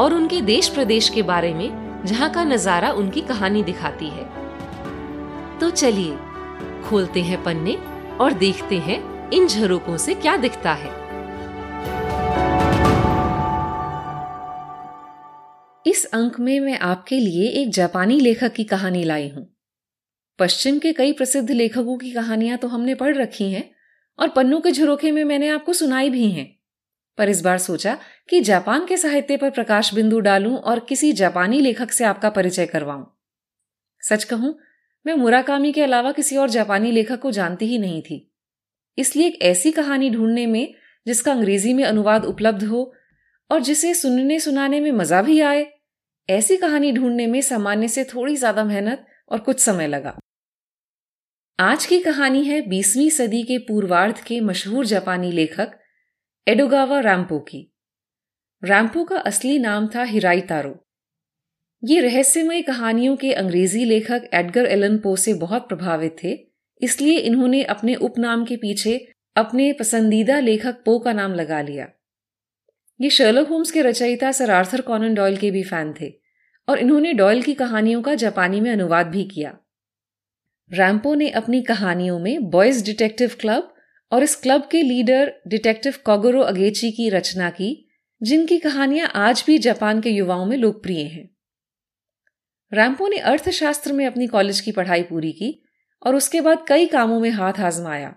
और उनके देश प्रदेश के बारे में, जहाँ का नज़ारा उनकी कहानी दिखाती है। तो चलिए, खोलते हैं पन्ने और देखते हैं इन झरोकों से क्या दिखता है। इस अंक में मैं आपके लिए एक जापानी लेखक की कहानी लाई हूँ। पश्चिम के कई प्रसिद्ध लेखकों की कहानियाँ तो हमने पढ़ रखी हैं, और पन्नों के झरोखे में मैंने आपको सुनाई भी हैं। पर इस बार सोचा कि जापान के साहित्य पर प्रकाश बिंदु डालूं और किसी जापानी लेखक से आपका परिचय करवाऊं। सच कहूँ, मैं मुराकामी के अलावा किसी और जापानी लेखक को जानती ही नहीं थी। इसलिए एक ऐसी कहानी ढूँढने में, जिसका अंग्रेज़ी में अनुवाद उपलब्ध हो और जिसे सुनने सुनाने में मज़ा भी आए, ऐसी कहानी ढूँढने में सामान्य से थोड़ी ज़्यादा मेहनत और कुछ समय लगा। आज की कहानी है बीसवीं सदी के पूर्वार्ध के मशहूर जापानी लेखक एडोगावा रैम्पो की। रैम्पो का असली नाम था हिराई तारो। ये रहस्यमय कहानियों के अंग्रेज़ी लेखक एडगर एलन पो से बहुत प्रभावित थे, इसलिए इन्होंने अपने उपनाम के पीछे अपने पसंदीदा लेखक पो का नाम लगा लिया। ये शर्लक होम्स के रचयिता सर आर्थर कॉनन डॉयल के भी फ़ैन थे, और इन्होंने डॉयल की कहानियों का जापानी में अनुवाद भी किया। रैम्पो ने अपनी कहानियों में बॉयज़ डिटेक्टिव क्लब और इस क्लब के लीडर डिटेक्टिव कोगोरो अगेची की रचना की, जिनकी कहानियाँ आज भी जापान के युवाओं में लोकप्रिय हैं। रैम्पो ने अर्थशास्त्र में अपनी कॉलेज की पढ़ाई पूरी की और उसके बाद कई कामों में हाथ आजमाया,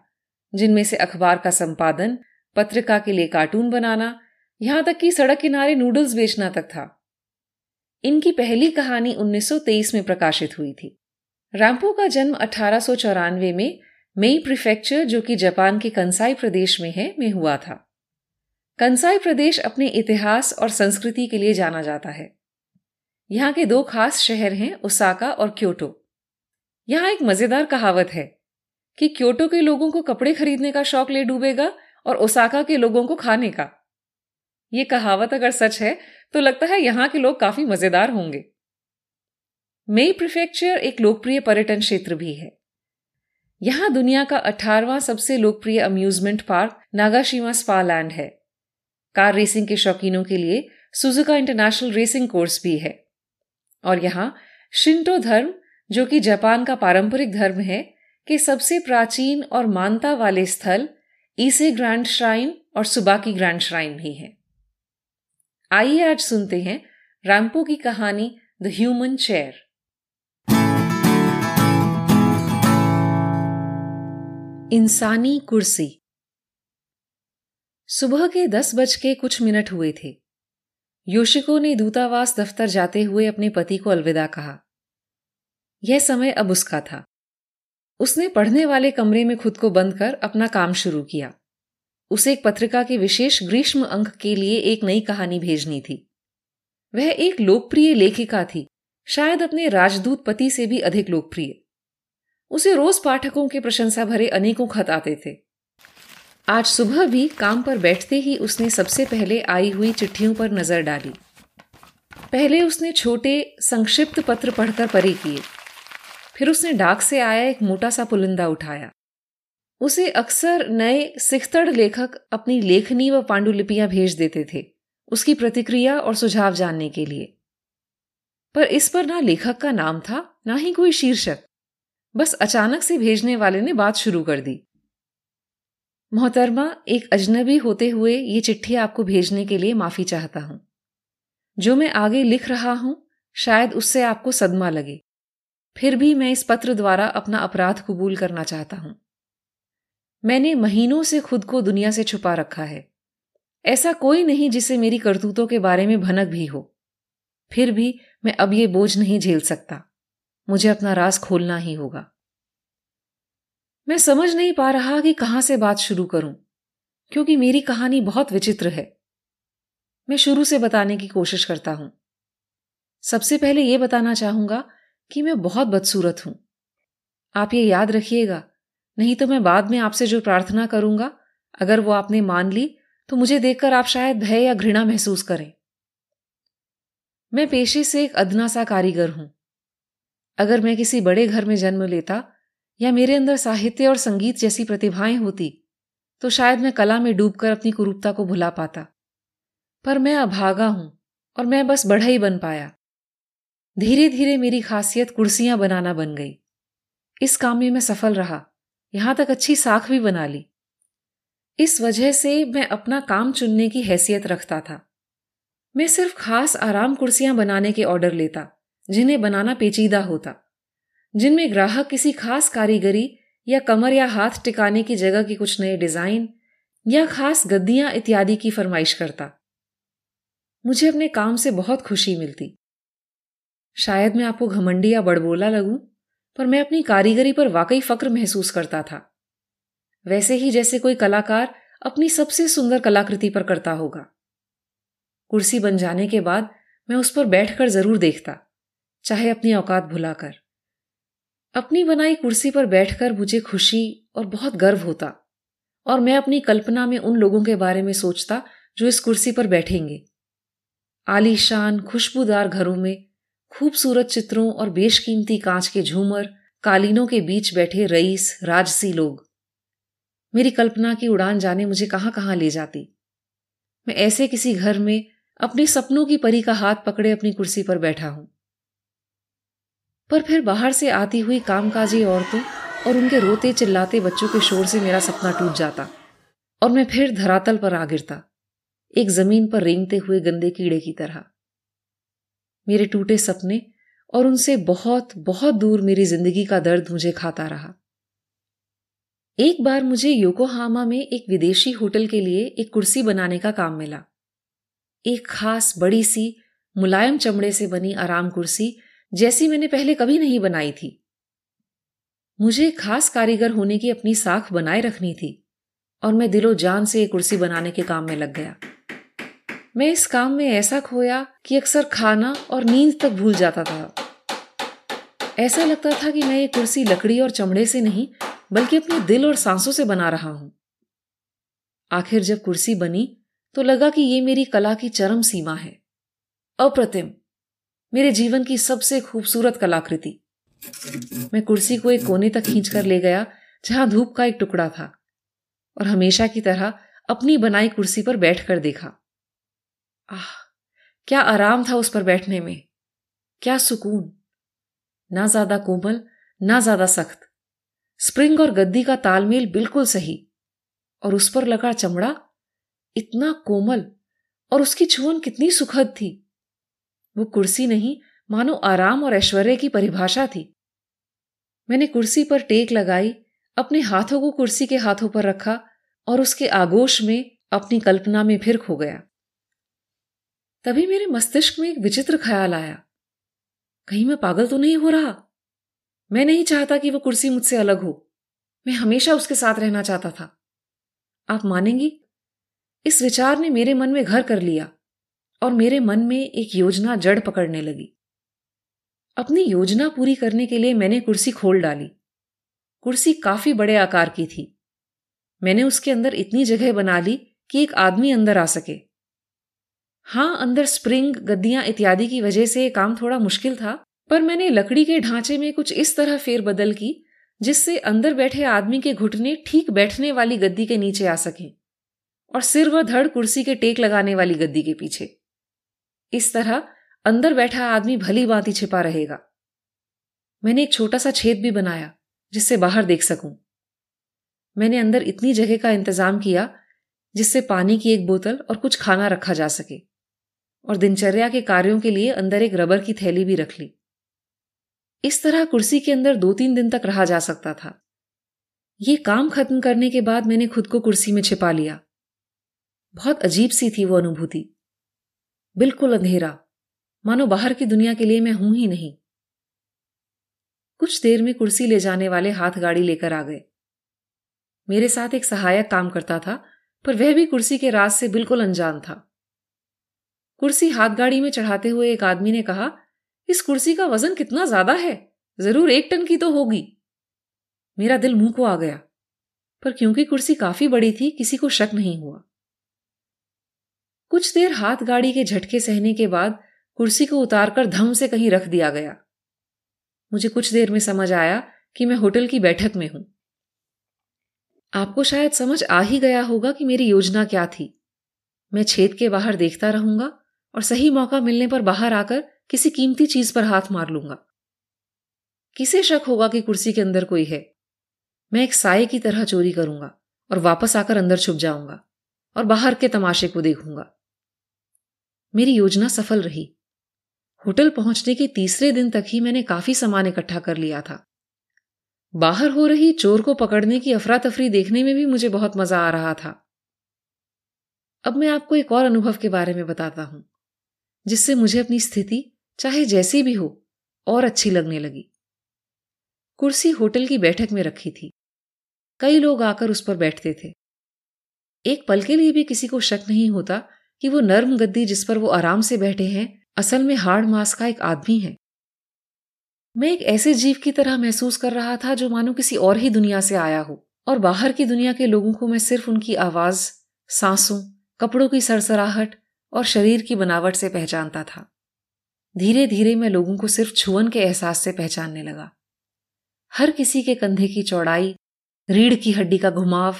जिनमें से अखबार का संपादन, पत्रिका के लिए कार्टून बनाना, यहाँ तक कि सड़क किनारे नूडल्स बेचना तक था। इनकी पहली कहानी 1923 में प्रकाशित हुई थी। रैम्पो का जन्म अठारह में मेई प्रिफेक्चर, जो कि जापान के कंसाई प्रदेश में है, में हुआ था। कंसाई प्रदेश अपने इतिहास और संस्कृति के लिए जाना जाता है। यहाँ के दो खास शहर हैं, ओसाका और क्योटो। यहाँ एक मज़ेदार कहावत है कि क्योटो के लोगों को कपड़े खरीदने का शौक ले डूबेगा और ओसाका के लोगों को खाने का। ये कहावत अगर सच है तो लगता है यहाँ के लोग काफ़ी मज़ेदार होंगे। मेई प्रिफेक्चर एक लोकप्रिय पर्यटन क्षेत्र भी है। यहाँ दुनिया का अठारवा सबसे लोकप्रिय amusement park Nagashima Spa Land है। कार रेसिंग के शौकीनों के लिए सुजुका इंटरनेशनल रेसिंग कोर्स भी है। और यहाँ शिंटो धर्म, जो कि जापान का पारंपरिक धर्म है, के सबसे प्राचीन और मानता वाले स्थल ईसे ग्रैंड श्राइन और सुबाकी ग्रैंड श्राइन भी है। आइए आज सुनते हैं रैम्पो की कहानी द ह्यूमन चेयर इंसानी कुर्सी। सुबह के दस बज के कुछ मिनट हुए थे। योशिको ने दूतावास दफ्तर जाते हुए अपने पति को अलविदा कहा। यह समय अब उसका था। उसने पढ़ने वाले कमरे में खुद को बंद कर अपना काम शुरू किया। उसे एक पत्रिका के विशेष ग्रीष्म अंक के लिए एक नई कहानी भेजनी थी। वह एक लोकप्रिय लेखिका थी। शायद अपने राजदूत पति से भी अधिक लोकप्रिय। उसे रोज पाठकों के प्रशंसा भरे अनेकों खत आते थे। आज सुबह भी काम पर बैठते ही उसने सबसे पहले आई हुई चिट्ठियों पर नज़र डाली। पहले उसने छोटे, संक्षिप्त पत्र पढ़कर परे किए। फिर उसने डाक से आया एक मोटा सा पुलिंदा उठाया। उसे अक्सर नए, सिखतड़ लेखक अपनी लेखनी व पांडुलिपियाँ भेज देते थे, उसकी प्रतिक्रिया और सुझाव जानने के लिए। पर इस पर ना लेखक का नाम था, ना ही कोई शीर्षक। बस अचानक से भेजने वाले ने बात शुरू कर दी। मोहतरमा, एक अजनबी होते हुए ये चिट्ठी आपको भेजने के लिए माफ़ी चाहता हूँ। जो मैं आगे लिख रहा हूँ, शायद उससे आपको सदमा लगे। फिर भी मैं इस पत्र द्वारा अपना अपराध कबूल करना चाहता हूँ। मैंने महीनों से खुद को दुनिया से छुपा रखा है। ऐसा कोई नहीं जिसे मेरी करतूतों के बारे में भनक भी हो। फिर भी मैं अब ये बोझ नहीं झेल सकता। मुझे अपना राज खोलना ही होगा। मैं समझ नहीं पा रहा कि कहाँ से बात शुरू करूँ, क्योंकि मेरी कहानी बहुत विचित्र है। मैं शुरू से बताने की कोशिश करता हूँ। सबसे पहले यह बताना चाहूँगा कि मैं बहुत बदसूरत हूँ। आप ये याद रखिएगा, नहीं तो मैं बाद में आपसे जो प्रार्थना करूँगा, अगर वो आपने मान ली तो मुझे देखकर आप शायद भय या घृणा महसूस करें। मैं पेशे से एक अदना सा कारीगर हूँ। अगर मैं किसी बड़े घर में जन्म लेता या मेरे अंदर साहित्य और संगीत जैसी प्रतिभाएँ होती तो शायद मैं कला में डूबकर अपनी कुरूपता को भुला पाता। पर मैं अभागा हूँ और मैं बस बढ़ा ही बन पाया। धीरे धीरे मेरी खासियत कुर्सियाँ बनाना बन गई। इस काम में मैं सफल रहा, यहाँ तक अच्छी साख भी बना ली। इस वजह से मैं अपना काम चुनने की हैसियत रखता था। मैं सिर्फ़ खास आराम कुर्सियाँ बनाने के ऑर्डर लेता जिन्हें बनाना पेचीदा होता। जिनमें ग्राहक किसी खास कारीगरी या कमर या हाथ टिकाने की जगह की कुछ नए डिज़ाइन या खास गद्दियाँ इत्यादि की फरमाइश करता। मुझे अपने काम से बहुत खुशी मिलती। शायद मैं आपको घमंडी या बड़बोला लगूं, पर मैं अपनी कारीगरी पर वाकई फक्र महसूस करता था। वैसे ही जैसे कोई कलाकार अपनी सबसे सुंदर कलाकृति पर करता होगा। कुर्सी बन जाने के बाद मैं उस पर बैठकर ज़रूर देखता। चाहे अपनी औकात भुलाकर। अपनी बनाई कुर्सी पर बैठकर मुझे खुशी और बहुत गर्व होता और मैं अपनी कल्पना में उन लोगों के बारे में सोचता जो इस कुर्सी पर बैठेंगे। आलीशान, खुशबूदार घरों में खूबसूरत चित्रों और बेशकीमती कांच के झूमर, कालीनों के बीच बैठे रईस, राजसी लोग। मेरी कल्पना की उड़ान जाने मुझे कहाँ कहाँ ले जाती। मैं ऐसे किसी घर में अपने सपनों की परी का हाथ पकड़े अपनी कुर्सी पर बैठा हूँ। पर फिर बाहर से आती हुई कामकाजी औरतों और उनके रोते चिल्लाते बच्चों के शोर से मेरा सपना टूट जाता और मैं फिर धरातल पर आ गिरता, एक ज़मीन पर रेंगते हुए गंदे कीड़े की तरह। मेरे टूटे सपने और उनसे बहुत बहुत दूर मेरी ज़िंदगी का दर्द मुझे खाता रहा। एक बार मुझे योकोहामा में एक विदेशी होटल के लिए एक कुर्सी बनाने का काम मिला। एक खास, बड़ी सी, मुलायम चमड़े से बनी आराम कुर्सी जैसी मैंने पहले कभी नहीं बनाई थी। मुझे खास कारीगर होने की अपनी साख बनाए रखनी थी और मैं दिलो जान से कुर्सी बनाने के काम में लग गया। मैं इस काम में ऐसा खोया कि अक्सर खाना और नींद तक भूल जाता था। ऐसा लगता था कि मैं ये कुर्सी लकड़ी और चमड़े से नहीं, बल्कि अपने दिल और सांसों से बना रहा हूँ। आखिर जब कुर्सी बनी तो लगा कि ये मेरी कला की चरम सीमा है। अप्रतिम। मेरे जीवन की सबसे खूबसूरत कलाकृति। मैं कुर्सी को एक कोने तक खींचकर ले गया, जहाँ धूप का एक टुकड़ा था, और हमेशा की तरह अपनी बनाई कुर्सी पर बैठकर देखा। आह, क्या आराम था उस पर बैठने में। क्या सुकून। ना ज़्यादा कोमल, ना ज़्यादा सख्त। स्प्रिंग और गद्दी का तालमेल बिल्कुल सही, और उस पर लगा चमड़ा इतना कोमल, और उसकी छुअन कितनी सुखद थी। वो कुर्सी नहीं, मानो आराम और ऐश्वर्य की परिभाषा थी। मैंने कुर्सी पर टेक लगाई, अपने हाथों को कुर्सी के हाथों पर रखा और उसके आगोश में अपनी कल्पना में फिर खो गया। तभी मेरे मस्तिष्क में एक विचित्र ख्याल आया। कहीं मैं पागल तो नहीं हो रहा? मैं नहीं चाहता कि वो कुर्सी मुझसे अलग हो। मैं हमेशा उसके साथ रहना चाहता था। आप मानेंगी? इस विचार ने मेरे मन में घर कर लिया। और मेरे मन में एक योजना जड़ पकड़ने लगी। अपनी योजना पूरी करने के लिए मैंने कुर्सी खोल डाली। कुर्सी काफ़ी बड़े आकार की थी। मैंने उसके अंदर इतनी जगह बना ली कि एक आदमी अंदर आ सके। हाँ, अंदर स्प्रिंग, गद्दियाँ इत्यादि की वजह से काम थोड़ा मुश्किल था, पर मैंने लकड़ी के ढांचे में कुछ इस तरह फेरबदल की, जिससे अंदर बैठे आदमी के घुटने ठीक बैठने वाली गद्दी के नीचे आ सके और सिर व धड़ कुर्सी के टेक लगाने वाली गद्दी के पीछे। इस तरह अंदर बैठा आदमी भली बाती छिपा रहेगा। मैंने एक छोटा सा छेद भी बनाया, जिससे बाहर देख सकूँ। मैंने अंदर इतनी जगह का इंतज़ाम किया, जिससे पानी की एक बोतल और कुछ खाना रखा जा सके, और दिनचर्या के कार्यों के लिए अंदर एक रबर की थैली भी रख ली। इस तरह कुर्सी के अंदर दो तीन दिन तक रहा जा सकता था। ये काम खत्म करने के बाद मैंने खुद को कुर्सी में छिपा लिया। बहुत अजीब सी थी वो अनुभूति। बिल्कुल अंधेरा। मानो बाहर की दुनिया के लिए मैं हूँ ही नहीं। कुछ देर में कुर्सी ले जाने वाले हाथ गाड़ी लेकर आ गए। मेरे साथ एक सहायक काम करता था, पर वह भी कुर्सी के राज से बिल्कुल अनजान था। कुर्सी हाथ गाड़ी में चढ़ाते हुए एक आदमी ने कहा, इस कुर्सी का वज़न कितना ज़्यादा है? ज़रूर एक टन की तो होगी। मेरा दिल मुँह को आ गया, पर क्योंकि कुर्सी काफ़ी बड़ी थी, किसी को शक नहीं हुआ। कुछ देर हाथ गाड़ी के झटके सहने के बाद कुर्सी को उतारकर धम से कहीं रख दिया गया। मुझे कुछ देर में समझ आया कि मैं होटल की बैठक में हूँ। आपको शायद समझ आ ही गया होगा कि मेरी योजना क्या थी। मैं छेद के बाहर देखता रहूँगा और सही मौका मिलने पर बाहर आकर किसी कीमती चीज़ पर हाथ मार लूँगा। किसे शक होगा कि कुर्सी के अंदर कोई है? मैं एक साय की तरह चोरी करूँगा और वापस आकर अंदर छुप जाऊँगा और बाहर के तमाशे को देखूँगा। मेरी योजना सफल रही। होटल पहुँचने के तीसरे दिन तक ही मैंने काफ़ी सामान इकट्ठा कर लिया था। बाहर हो रही चोर को पकड़ने की अफरा तफरी देखने में भी मुझे बहुत मज़ा आ रहा था। अब मैं आपको एक और अनुभव के बारे में बताता हूँ, जिससे मुझे अपनी स्थिति, चाहे जैसी भी हो, और अच्छी लगने लगी। कुर्सी होटल की बैठक में रखी थी। कई लोग आकर उस पर बैठते थे। एक पल के लिए भी किसी को शक नहीं होता कि वो नर्म गद्दी जिस पर वो आराम से बैठे हैं, असल में हार्ड मास का एक आदमी है। मैं एक ऐसे जीव की तरह महसूस कर रहा था जो मानो किसी और ही दुनिया से आया हो, और बाहर की दुनिया के लोगों को मैं सिर्फ़ उनकी आवाज़, सांसों, कपड़ों की सरसराहट और शरीर की बनावट से पहचानता था। धीरे धीरे मैं लोगों को सिर्फ़ छुअन के एहसास से पहचानने लगा। हर किसी के कंधे की चौड़ाई, रीढ़ की हड्डी का घुमाव,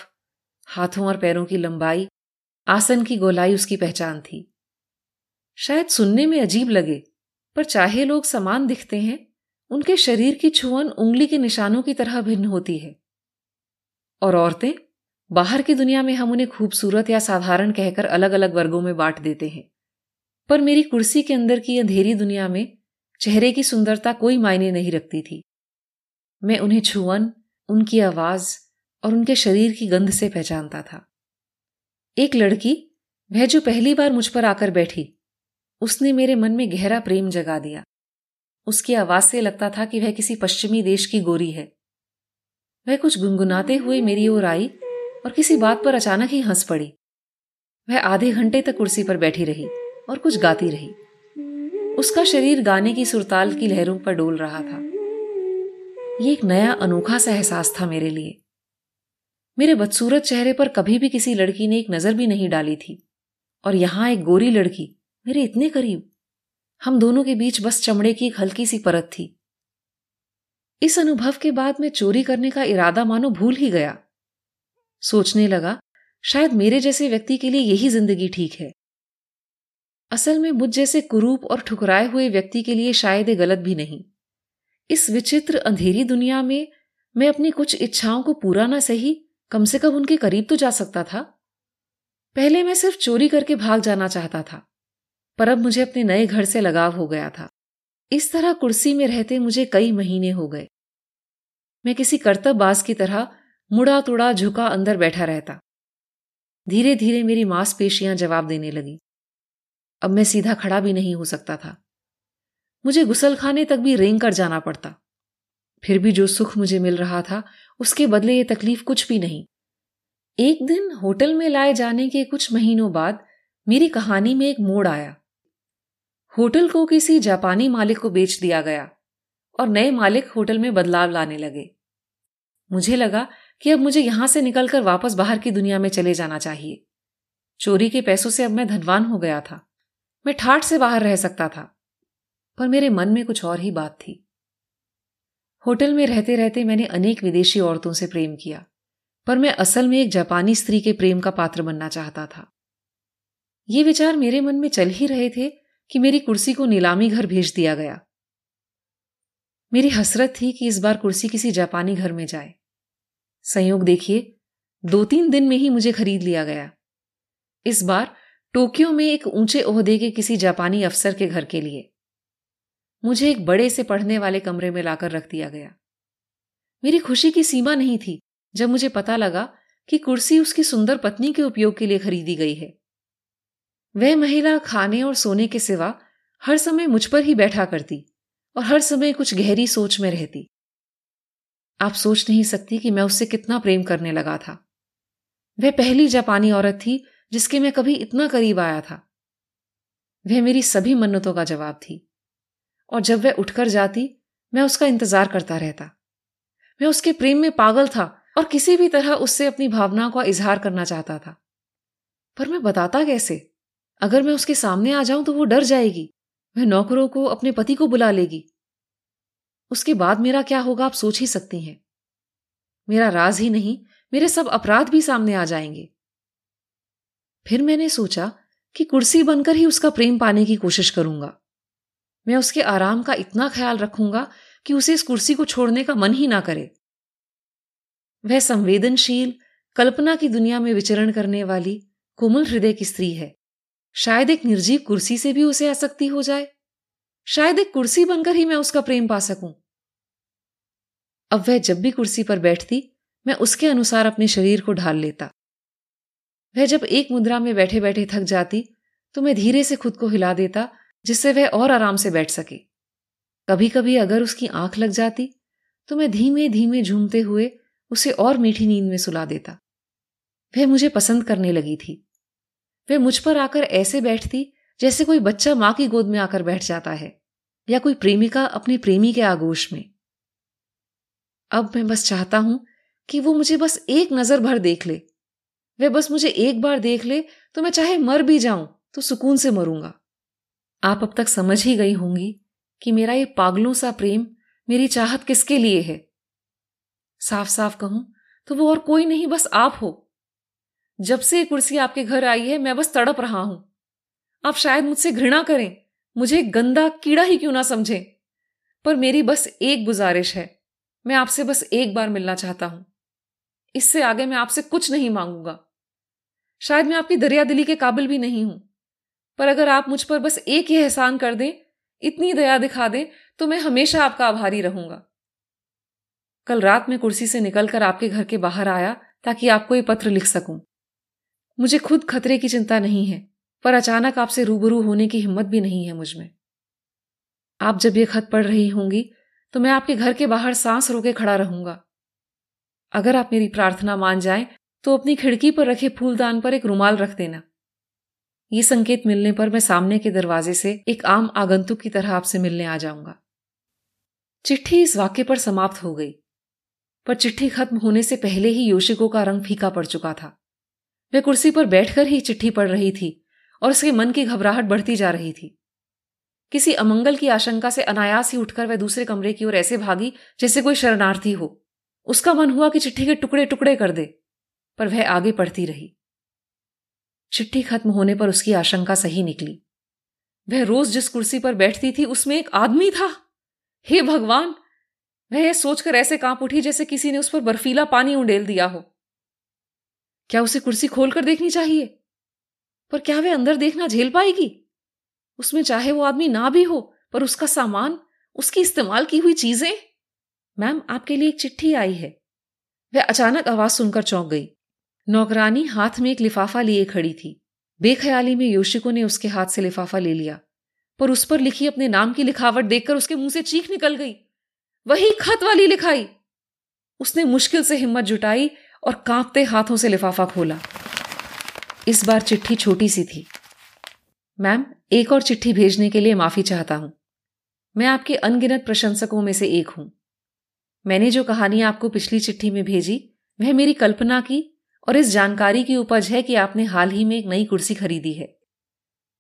हाथों और पैरों की लंबाई आसन की गोलाई उसकी पहचान थी। शायद सुनने में अजीब लगे, पर चाहे लोग समान दिखते हैं, उनके शरीर की छुअन उंगली के निशानों की तरह भिन्न होती है। और औरतें, बाहर की दुनिया में हम उन्हें खूबसूरत या साधारण कहकर अलग अलग वर्गों में बांट देते हैं। पर मेरी कुर्सी के अंदर की अंधेरी दुनिया में चेहरे की सुंदरता कोई मायने नहीं रखती थी। मैं उन्हें छुअन, उनकी आवाज़ और उनके शरीर की गंध से पहचानता था। एक लड़की, वह जो पहली बार मुझ पर आकर बैठी, उसने मेरे मन में गहरा प्रेम जगा दिया। उसकी आवाज़ से लगता था कि वह किसी पश्चिमी देश की गोरी है। वह कुछ गुनगुनाते हुए मेरी ओर आई और किसी बात पर अचानक ही हंस पड़ी। वह आधे घंटे तक कुर्सी पर बैठी रही और कुछ गाती रही। उसका शरीर गाने की सुरताल की लहरों पर डोल रहा था। यह एक नया अनोखा सा एहसास था मेरे लिए। मेरे बदसूरत चेहरे पर कभी भी किसी लड़की ने एक नज़र भी नहीं डाली थी। और यहाँ एक गोरी लड़की, मेरे इतने करीब। हम दोनों के बीच बस चमड़े की एक हल्की सी परत थी। इस अनुभव के बाद मैं चोरी करने का इरादा मानो भूल ही गया। सोचने लगा, शायद मेरे जैसे व्यक्ति के लिए यही ज़िंदगी ठीक है। असल में मुझ जैसे कुरूप और ठुकराए हुए व्यक्ति के लिए शायद ये गलत भी नहीं। इस विचित्र अंधेरी दुनिया में मैं अपनी कुछ इच्छाओं को पूरा ना सही कम से कम उनके करीब तो जा सकता था। पहले मैं सिर्फ़ चोरी करके भाग जाना चाहता था, पर अब मुझे अपने नए घर से लगाव हो गया था। इस तरह कुर्सी में रहते मुझे कई महीने हो गए। मैं किसी कर्तव्यबाज की तरह मुड़ा तुड़ा झुका अंदर बैठा रहता। धीरे धीरे मेरी मांसपेशियाँ जवाब देने लगी। अब मैं सीधा खड़ा भी नहीं हो सकता था। मुझे गुसलखाने तक भी रेंग कर जाना पड़ता। फिर भी जो सुख मुझे मिल रहा था, उसके बदले ये तकलीफ़ कुछ भी नहीं। एक दिन होटल में लाए जाने के कुछ महीनों बाद मेरी कहानी में एक मोड़ आया। होटल को किसी जापानी मालिक को बेच दिया गया और नए मालिक होटल में बदलाव लाने लगे। मुझे लगा कि अब मुझे यहाँ से निकलकर वापस बाहर की दुनिया में चले जाना चाहिए। चोरी के पैसों से अब मैं धनवान हो गया था। मैं ठाठ से बाहर रह सकता था। पर मेरे मन में कुछ और ही बात थी। होटल में रहते रहते मैंने अनेक विदेशी औरतों से प्रेम किया, पर मैं असल में एक जापानी स्त्री के प्रेम का पात्र बनना चाहता था। ये विचार मेरे मन में चल ही रहे थे कि मेरी कुर्सी को नीलामी घर भेज दिया गया। मेरी हसरत थी कि इस बार कुर्सी किसी जापानी घर में जाए। संयोग देखिए दो तीन दिन में ही मुझे खरीद लिया गया। इस बार टोक्यो में एक ऊँचे ओहदे के किसी जापानी अफसर के घर के लिए। मुझे एक बड़े से पढ़ने वाले कमरे में लाकर रख दिया गया। मेरी खुशी की सीमा नहीं थी जब मुझे पता लगा कि कुर्सी उसकी सुंदर पत्नी के उपयोग के लिए खरीदी गई है। वह महिला खाने और सोने के सिवा हर समय मुझ पर ही बैठा करती और हर समय कुछ गहरी सोच में रहती। आप सोच नहीं सकती कि मैं उससे कितना प्रेम करने लगा था। वह पहली जापानी औरत थी जिसके मैं कभी इतना करीब आया था। वह मेरी सभी मन्नतों का जवाब थी। और जब वह उठकर जाती, मैं उसका इंतज़ार करता रहता। मैं उसके प्रेम में पागल था और किसी भी तरह उससे अपनी भावनाओं का इजहार करना चाहता था। पर मैं बताता कैसे? अगर मैं उसके सामने आ जाऊँ तो वो डर जाएगी। वह नौकरों को, अपने पति को बुला लेगी। उसके बाद मेरा क्या होगा आप सोच ही सकती हैं। मेरा राज ही नहीं, मेरे सब अपराध भी सामने आ जाएँगे। फिर मैंने सोचा कि कुर्सी बनकर ही उसका प्रेम पाने की कोशिश करूँगा। मैं उसके आराम का इतना ख्याल रखूँगा कि उसे इस कुर्सी को छोड़ने का मन ही ना करे। वह संवेदनशील, कल्पना की दुनिया में विचरण करने वाली, कोमल हृदय की स्त्री है। शायद एक निर्जीव कुर्सी से भी उसे आसक्ति हो जाए। शायद एक कुर्सी बनकर ही मैं उसका प्रेम पा सकूँ। अब वह जब भी कुर्सी पर बैठती, मैं उसके अनुसार अपने शरीर को ढाल लेता। वह जब एक मुद्रा में बैठे बैठे थक जाती तो मैं धीरे से खुद को हिला देता जिससे वह और आराम से बैठ सके। कभी कभी अगर उसकी आँख लग जाती तो मैं धीमे धीमे झूमते हुए उसे और मीठी नींद में सुला देता। वह मुझे पसंद करने लगी थी। वह मुझ पर आकर ऐसे बैठती, जैसे कोई बच्चा माँ की गोद में आकर बैठ जाता है, या कोई प्रेमिका अपने प्रेमी के आगोश में। अब मैं बस चाहता हूँ कि वो मुझे बस एक नज़र भर देख ले। वह बस मुझे एक बार देख ले तो मैं चाहे मर भी जाऊँ तो सुकून से मरूँगा। आप अब तक समझ ही गई होंगी कि मेरा ये पागलों सा प्रेम मेरी चाहत किसके लिए है। साफ़ साफ़ कहूँ तो वो और कोई नहीं, बस आप हो। जब से ये कुर्सी आपके घर आई है, मैं बस तड़प रहा हूँ। आप शायद मुझसे घृणा करें, मुझे गंदा कीड़ा ही क्यों ना समझें। पर मेरी बस एक गुजारिश है, मैं आपसे बस एक बार मिलना चाहता हूँ। इससे आगे मैं आपसे कुछ नहीं मांगूँगा। शायद मैं आपकी दरिया दिली के काबिल भी नहीं हूँ। पर अगर आप मुझ पर बस एक ही एहसान कर दें, इतनी दया दिखा दें तो मैं हमेशा आपका आभारी रहूँगा। कल रात में कुर्सी से निकलकर आपके घर के बाहर आया, ताकि आपको ये पत्र लिख सकूँ। मुझे खुद खतरे की चिंता नहीं है, पर अचानक आपसे रूबरू होने की हिम्मत भी नहीं है मुझमें। आप जब ये खत पढ़ रही होंगी तो मैं आपके घर के बाहर सांस रोके खड़ा रहूँगा। अगर आप मेरी प्रार्थना मान जाएँ तो अपनी खिड़की पर रखे फूलदान पर एक रुमाल रख देना। ये संकेत मिलने पर मैं सामने के दरवाजे से एक आम आगंतुक की तरह आपसे मिलने आ जाऊँगा। चिट्ठी इस वाक्य पर समाप्त हो गई, पर चिट्ठी खत्म होने से पहले ही योशिको का रंग फीका पड़ चुका था। वह कुर्सी पर बैठकर ही चिट्ठी पढ़ रही थी और उसके मन की घबराहट बढ़ती जा रही थी। किसी अमंगल की आशंका से अनायास ही उठकर वह दूसरे कमरे की ओर ऐसे भागी जैसे कोई शरणार्थी हो। उसका मन हुआ कि चिट्ठी के टुकड़े टुकड़े कर दे, पर वह आगे पढ़ती रही। चिट्ठी खत्म होने पर उसकी आशंका सही निकली। वह रोज जिस कुर्सी पर बैठती थी, उसमें एक आदमी था। हे भगवान! वह यह सोचकर ऐसे काँप उठी जैसे किसी ने उस पर बर्फीला पानी उंडेल दिया हो। क्या उसे कुर्सी खोलकर देखनी चाहिए? पर क्या वह अंदर देखना झेल पाएगी? उसमें चाहे वो आदमी ना भी हो, पर उसका सामान, उसकी इस्तेमाल की हुई चीज़ें। मैम, आपके लिए एक चिट्ठी आई है। वह अचानक आवाज़ सुनकर चौंक गई। नौकरानी हाथ में एक लिफाफा लिए खड़ी थी। बेख्याली में योशिको ने उसके हाथ से लिफाफा ले लिया, पर उस पर लिखी अपने नाम की लिखावट देखकर उसके मुँह से चीख निकल गई। वही खत वाली लिखाई। उसने मुश्किल से हिम्मत जुटाई और कांपते हाथों से लिफाफा खोला। इस बार चिट्ठी छोटी सी थी। मैम, एक और चिट्ठी भेजने के लिए माफ़ी चाहता हूँ। मैं आपके अनगिनत प्रशंसकों में से एक हूँ। मैंने जो कहानी आपको पिछली चिट्ठी में भेजी, वह मेरी कल्पना की और इस जानकारी की उपज है कि आपने हाल ही में एक नई कुर्सी खरीदी है।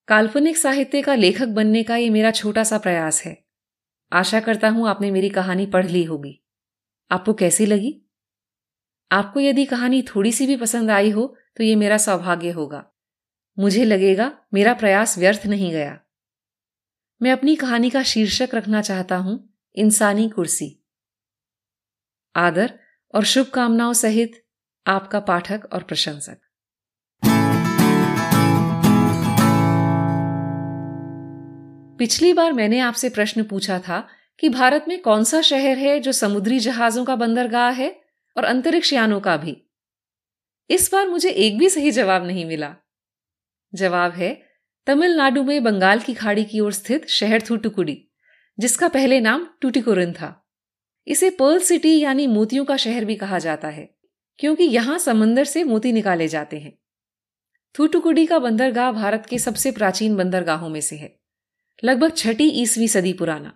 काल्पनिक साहित्य का लेखक बनने का यह मेरा छोटा सा प्रयास है। आशा करता हूँ आपने मेरी कहानी पढ़ ली होगी। आपको कैसी लगी? आपको यदि कहानी थोड़ी सी भी पसंद आई हो तो ये मेरा सौभाग्य होगा। मुझे लगेगा, मेरा प्रयास व्यर्थ नहीं गया। मैं अपनी कहानी का शीर्षक रखना चाहता हूँ, इंसानी कुर्सी। आदर और शुभकामनाओं सहित आपका पाठक और प्रशंसक। पिछली बार मैंने आपसे प्रश्न पूछा था कि भारत में कौन सा शहर है जो समुद्री जहाजों का बंदरगाह है और अंतरिक्ष यानों का भी? इस बार मुझे एक भी सही जवाब नहीं मिला। जवाब है, तमिलनाडु में बंगाल की खाड़ी की ओर स्थित शहर थूटुकुडी, जिसका पहले नाम टूटिकोरिन था। इसे पर्ल सिटी यानी मोतियों का शहर भी कहा जाता है। क्योंकि यहाँ समंदर से मोती निकाले जाते हैं। थूटुकुडी का बंदरगाह भारत के सबसे प्राचीन बंदरगाहों में से है, लगभग छठी ईसवी सदी पुराना।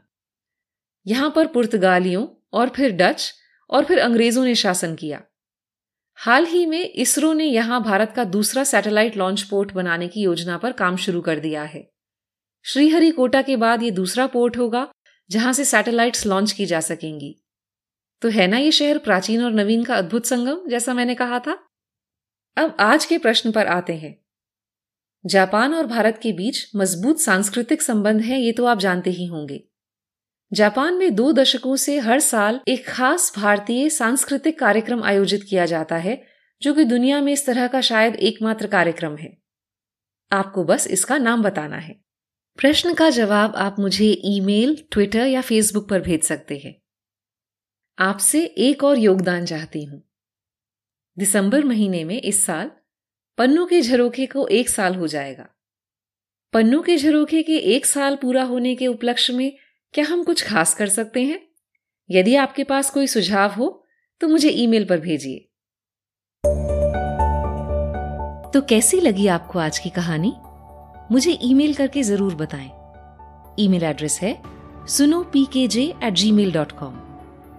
यहाँ पर पुर्तगालियों और फिर डच और फिर अंग्रेज़ों ने शासन किया। हाल ही में इसरो ने यहाँ भारत का दूसरा सैटेलाइट लॉन्च पोर्ट बनाने की योजना पर काम शुरू कर दिया है। श्रीहरिकोटा के बाद ये दूसरा पोर्ट होगा, जहाँ से सैटेलाइट्स लॉन्च की जा सकेंगी। तो है ना ये शहर प्राचीन और नवीन का अद्भुत संगम जैसा मैंने कहा था? अब आज के प्रश्न पर आते हैं। जापान और भारत के बीच मज़बूत सांस्कृतिक संबंध है ये तो आप जानते ही होंगे। जापान में दो दशकों से हर साल एक खास भारतीय सांस्कृतिक कार्यक्रम आयोजित किया जाता है जो कि दुनिया में इस तरह का शायद एकमात्र कार्यक्रम है। आपको बस इसका नाम बताना है। प्रश्न का जवाब आप मुझे ईमेल, ट्विटर या फेसबुक पर भेज सकते हैं। आपसे एक और योगदान चाहती हूँ। दिसंबर महीने में इस साल पन्नू के झरोखे को एक साल हो जाएगा। पन्नू के झरोखे के एक साल पूरा होने के उपलक्ष्य में क्या हम कुछ खास कर सकते हैं? यदि आपके पास कोई सुझाव हो तो मुझे ईमेल पर भेजिए। तो कैसी लगी आपको आज की कहानी? मुझे ईमेल करके ज़रूर बताएँ। ईमेल एड्रेस है सुनो P K J at Gmail dot com